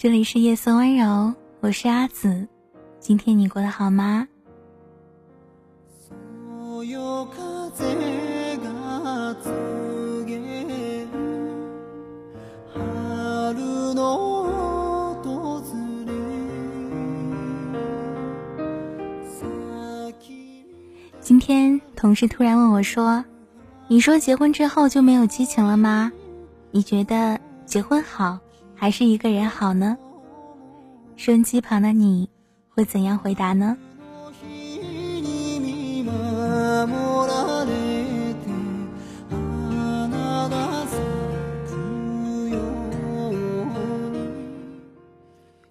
这里是夜色温柔，我是阿紫。今天你过得好吗？今天同事突然问我说：“你说结婚之后就没有激情了吗？你觉得结婚好？”还是一个人好呢？收音机旁的你会怎样回答呢？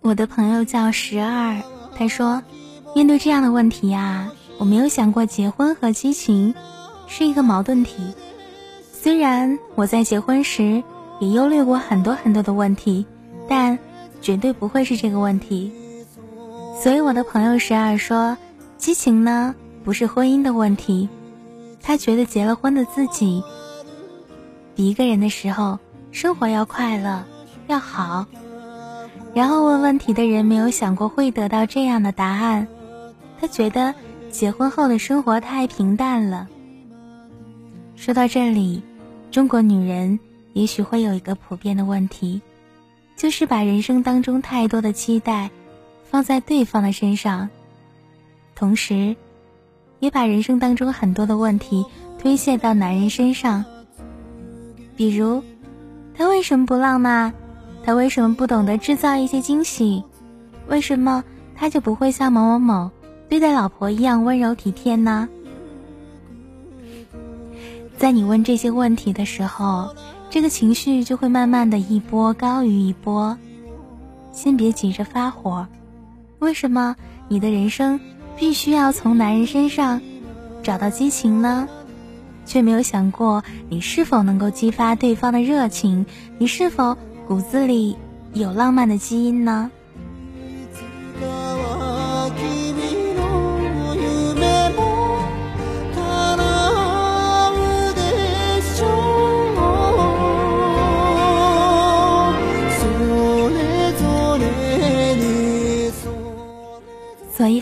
我的朋友叫十二，他说：“面对这样的问题呀，我没有想过结婚和激情是一个矛盾体。虽然我在结婚时。”也忧虑过很多很多的问题，但绝对不会是这个问题。所以我的朋友十二说，激情呢不是婚姻的问题。他觉得结了婚的自己，比一个人的时候生活要快乐，要好。然后问问题的人没有想过会得到这样的答案。他觉得结婚后的生活太平淡了。说到这里，中国女人。也许会有一个普遍的问题，就是把人生当中太多的期待放在对方的身上，同时，也把人生当中很多的问题推卸到男人身上。比如，他为什么不浪漫？他为什么不懂得制造一些惊喜？为什么他就不会像某某某对待老婆一样温柔体贴呢？在你问这些问题的时候。这个情绪就会慢慢的一波高于一波，先别急着发火。为什么你的人生必须要从男人身上找到激情呢？却没有想过你是否能够激发对方的热情？你是否骨子里有浪漫的基因呢？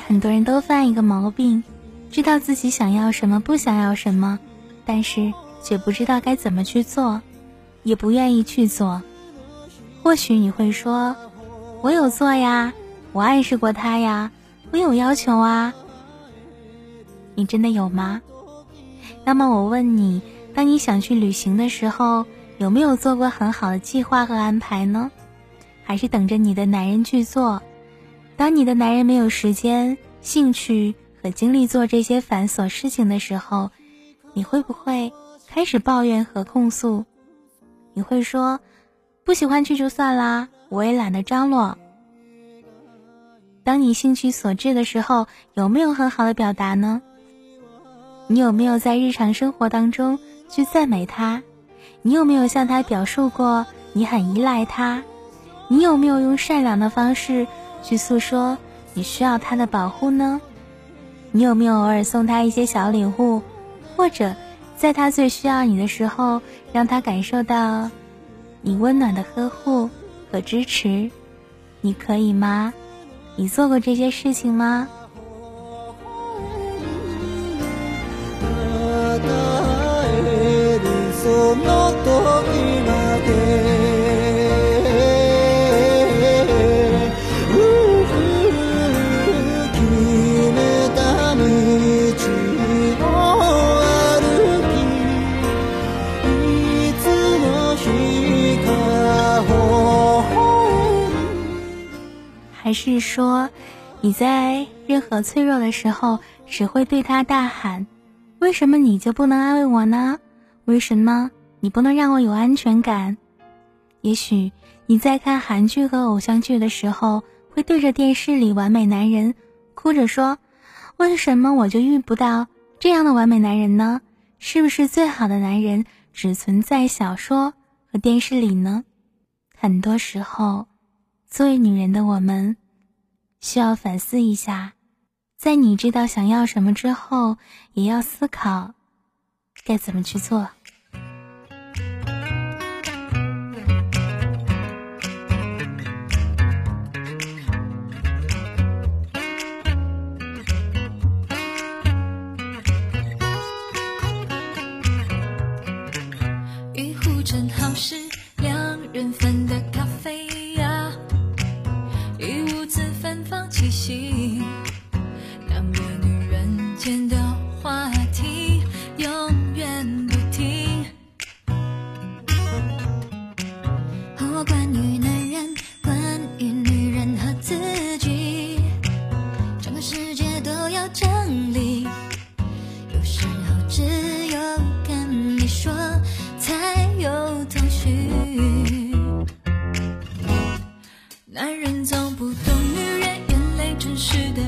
很多人都犯一个毛病，知道自己想要什么，不想要什么，但是却不知道该怎么去做，也不愿意去做。或许你会说：“我有做呀，我暗示过他呀，我有要求啊。”你真的有吗？那么我问你，当你想去旅行的时候，有没有做过很好的计划和安排呢？还是等着你的男人去做？当你的男人没有时间、兴趣和精力做这些繁琐事情的时候，你会不会开始抱怨和控诉？你会说：“不喜欢去就算啦，我也懒得张罗。”当你兴趣所致的时候，有没有很好的表达呢？你有没有在日常生活当中去赞美他？你有没有向他表述过你很依赖他？你有没有用善良的方式？去诉说你需要他的保护呢？你有没有偶尔送他一些小礼物，或者在他最需要你的时候，让他感受到你温暖的呵护和支持？你可以吗？你做过这些事情吗？是说，你在任何脆弱的时候，只会对他大喊：“为什么你就不能安慰我呢？为什么你不能让我有安全感？”也许你在看韩剧和偶像剧的时候，会对着电视里完美男人哭着说：“为什么我就遇不到这样的完美男人呢？是不是最好的男人只存在小说和电视里呢？”很多时候，作为女人的我们。需要反思一下，在你知道想要什么之后，也要思考该怎么去做。一壶正好是两人分的。都要整理。有时候只有跟你说才有头绪。男人总不懂女人眼泪真实的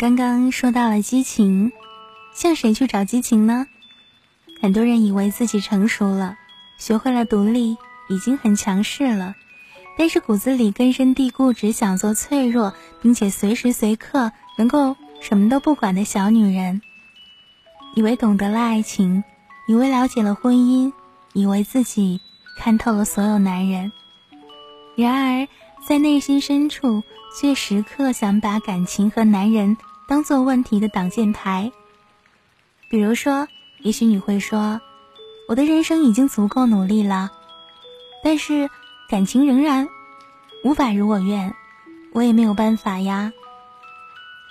刚刚说到了激情向谁去找激情呢？很多人以为自己成熟了学会了独立已经很强势了但是骨子里根深蒂固只想做脆弱并且随时随刻能够什么都不管的小女人。以为懂得了爱情以为了解了婚姻以为自己看透了所有男人。然而在内心深处却时刻想把感情和男人当做问题的挡箭牌。比如说也许你会说我的人生已经足够努力了但是感情仍然无法如我愿我也没有办法呀。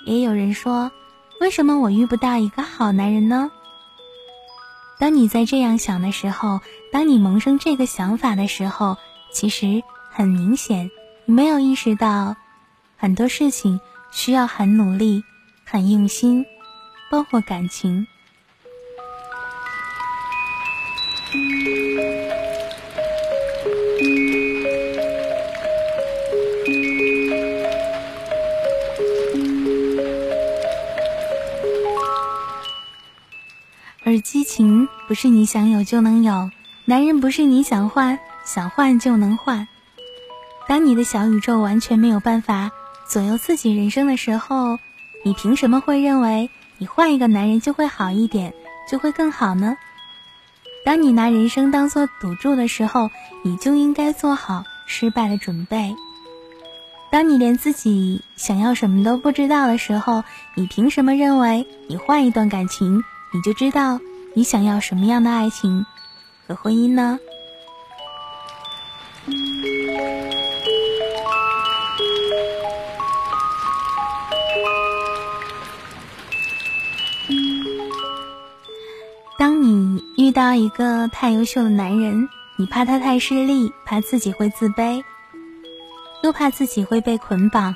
也有人说为什么我遇不到一个好男人呢？当你在这样想的时候当你萌生这个想法的时候其实很明显你没有意识到很多事情需要很努力很用心，包括感情。而激情不是你想有就能有，男人不是你想换想换就能换。当你的小宇宙完全没有办法左右自己人生的时候，你凭什么会认为你换一个男人就会好一点，就会更好呢？当你拿人生当做赌注的时候，你就应该做好失败的准备。当你连自己想要什么都不知道的时候，你凭什么认为你换一段感情？你就知道你想要什么样的爱情和婚姻呢？遇到一个太优秀的男人，你怕他太势利，怕自己会自卑，又怕自己会被捆绑；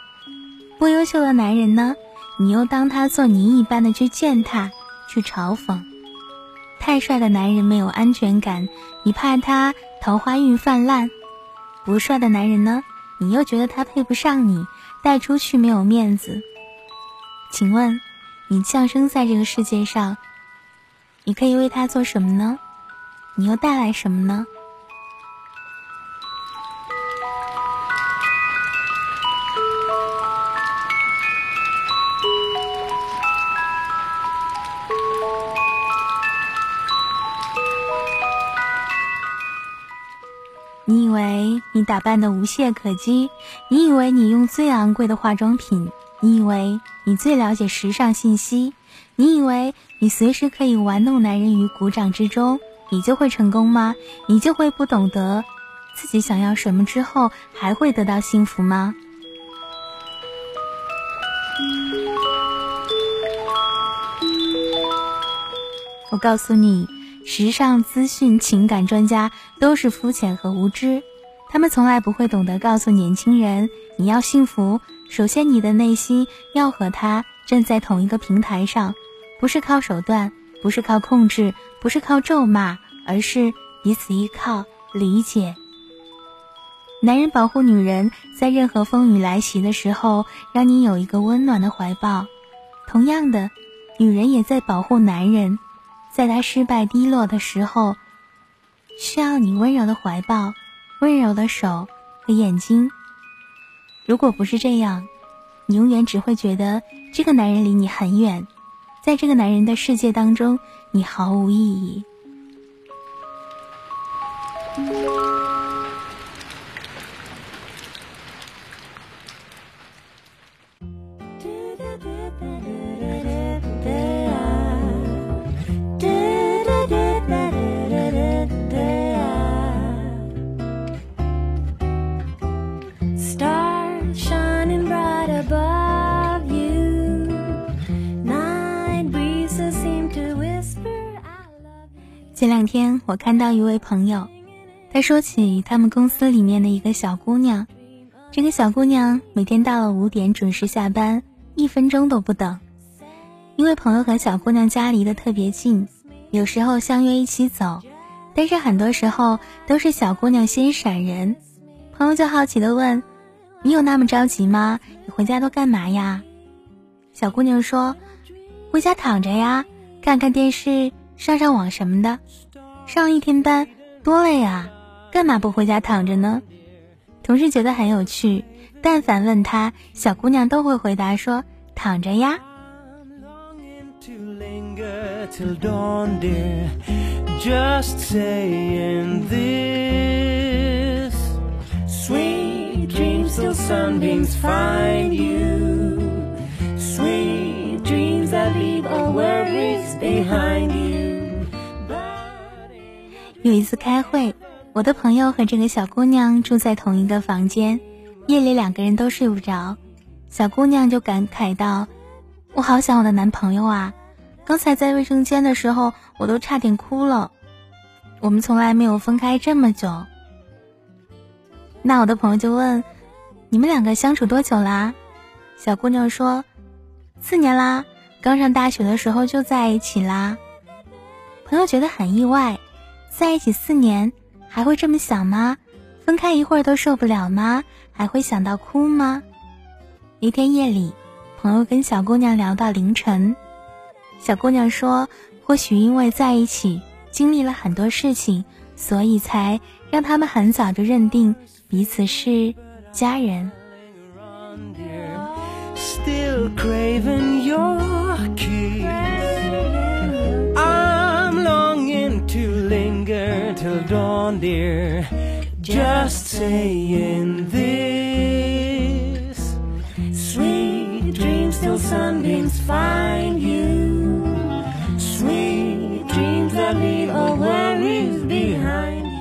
不优秀的男人呢，你又当他做泥一般的去践踏。去嘲讽，太帅的男人没有安全感，你怕他桃花运泛滥；不帅的男人呢，你又觉得他配不上你，带出去没有面子。请问，你降生在这个世界上，你可以为他做什么呢？你又带来什么呢？你以为你打扮的无懈可击，你以为你用最昂贵的化妆品，你以为你最了解时尚信息，你以为你随时可以玩弄男人于股掌之中，你就会成功吗？你就会不懂得自己想要什么之后还会得到幸福吗？我告诉你。时尚资讯、情感专家都是肤浅和无知，他们从来不会懂得告诉年轻人：你要幸福，首先你的内心要和他站在同一个平台上，不是靠手段，不是靠控制，不是靠咒骂，而是彼此依靠、理解。男人保护女人，在任何风雨来袭的时候，让你有一个温暖的怀抱；同样的，女人也在保护男人。在他失败低落的时候，需要你温柔的怀抱、温柔的手和眼睛。如果不是这样，你永远只会觉得这个男人离你很远，在这个男人的世界当中，你毫无意义。我看到一位朋友，他说起他们公司里面的一个小姑娘。这个小姑娘每天到了五点准时下班，一分钟都不等。因为朋友和小姑娘家离得特别近，有时候相约一起走，但是很多时候都是小姑娘先闪人。朋友就好奇的问：“你有那么着急吗？你回家都干嘛呀？”小姑娘说：“回家躺着呀，看看电视。”上上网什么的，上一天班多累啊，干嘛不回家躺着呢？同事觉得很有趣，但凡问他，小姑娘都会回答说躺着呀。有一次开会，我的朋友和这个小姑娘住在同一个房间，夜里两个人都睡不着，小姑娘就感慨道：“我好想我的男朋友啊！刚才在卫生间的时候，我都差点哭了。我们从来没有分开这么久。”那我的朋友就问：“你们两个相处多久啦？”小姑娘说：“四年啦，刚上大学的时候就在一起啦。”朋友觉得很意外，在一起四年还会这么想吗？分开一会儿都受不了吗？还会想到哭吗？一天夜里，朋友跟小姑娘聊到凌晨，小姑娘说：“或许因为在一起经历了很多事情，所以才让他们很早就认定。”彼此是家人。Till dawn, dear. Just saying this. Sweet dreams till sunbeams find you. Sweet dreams that leave all worries behind. you.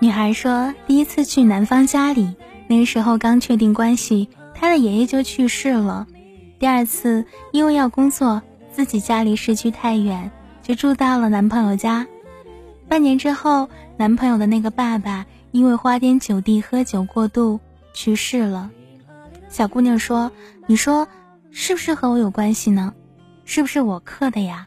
女孩说：“第一次去男方家里，那个时候刚确定关系，她的爷爷就去世了。第二次，因为要工作，自己家离市区太远，就住到了男朋友家。半年之后，男朋友的那个爸爸因为花天酒地喝酒过度去世了。小姑娘说：‘你说是不是和我有关系呢？是不是我克的呀？’”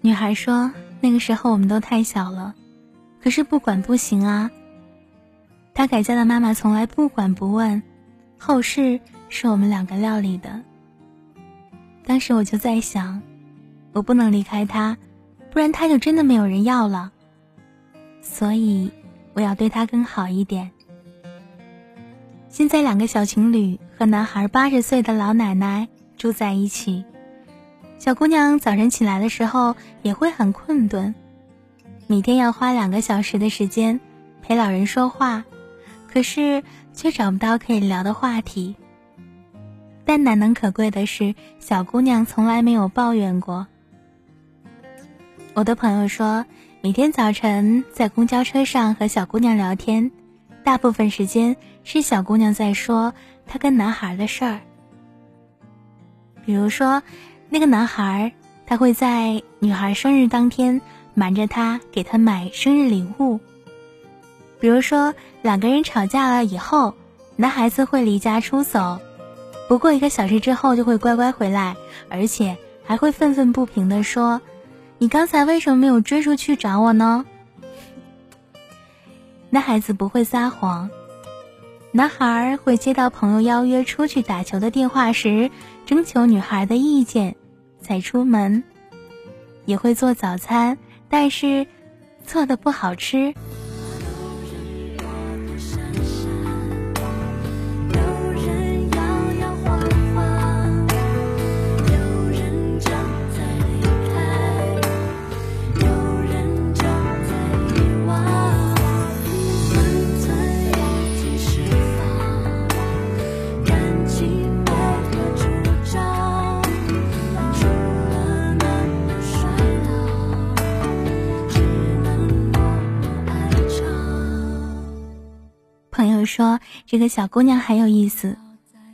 女孩说：“那个时候我们都太小了，可是不管不行啊。他改嫁的妈妈从来不管不问，后事是我们两个料理的。当时我就在想，我不能离开他，不然他就真的没有人要了。所以我要对他更好一点。现在两个小情侣和男孩八十岁的老奶奶住在一起。”小姑娘早晨起来的时候也会很困顿，每天要花两个小时的时间陪老人说话，可是却找不到可以聊的话题。但难能可贵的是，小姑娘从来没有抱怨过。我的朋友说，每天早晨在公交车上和小姑娘聊天，大部分时间是小姑娘在说她跟男孩的事儿，比如说。那个男孩，他会在女孩生日当天瞒着他给他买生日礼物。比如说，两个人吵架了以后，男孩子会离家出走，不过一个小时之后就会乖乖回来，而且还会愤愤不平的说：“你刚才为什么没有追出去找我呢？”男孩子不会撒谎。男孩会接到朋友邀约出去打球的电话时，征求女孩的意见。才出门，也会做早餐，但是做的不好吃。说这个小姑娘很有意思，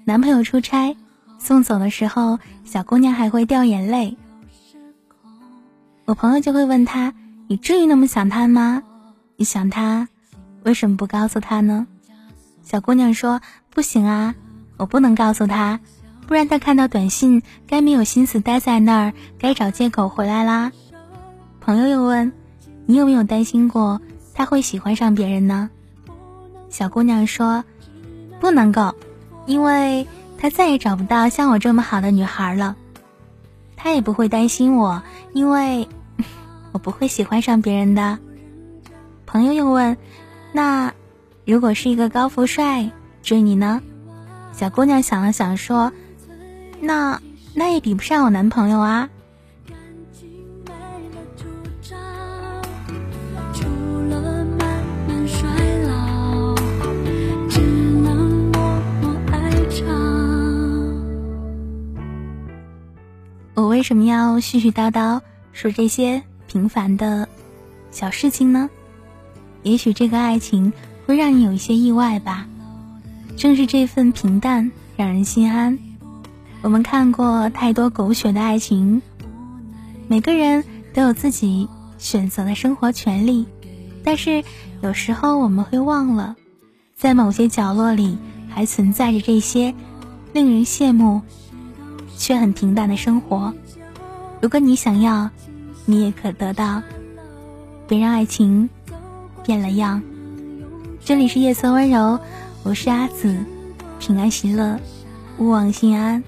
男朋友出差送走的时候，小姑娘还会掉眼泪。我朋友就会问她：“你至于那么想他吗？你想他，为什么不告诉他呢？”小姑娘说：“不行啊，我不能告诉他，不然他看到短信该没有心思待在那儿，该找借口回来啦。”朋友又问：“你有没有担心过他会喜欢上别人呢？”小姑娘说：“不能够，因为他再也找不到像我这么好的女孩了。他也不会担心我，因为 我不会喜欢上别人的。”朋友又问：“那如果是一个高富帅追你呢？”小姑娘想了想说：“那那也比不上我男朋友啊。”为什么要絮絮叨叨说这些平凡的小事情呢？也许这个爱情会让你有一些意外吧。正是这份平淡让人心安。我们看过太多狗血的爱情，每个人都有自己选择的生活权利，但是有时候我们会忘了，在某些角落里还存在着这些令人羡慕却很平淡的生活。如果你想要，你也可得到。别让爱情变了样。这里是夜色温柔，我是阿紫，平安喜乐，勿忘心安。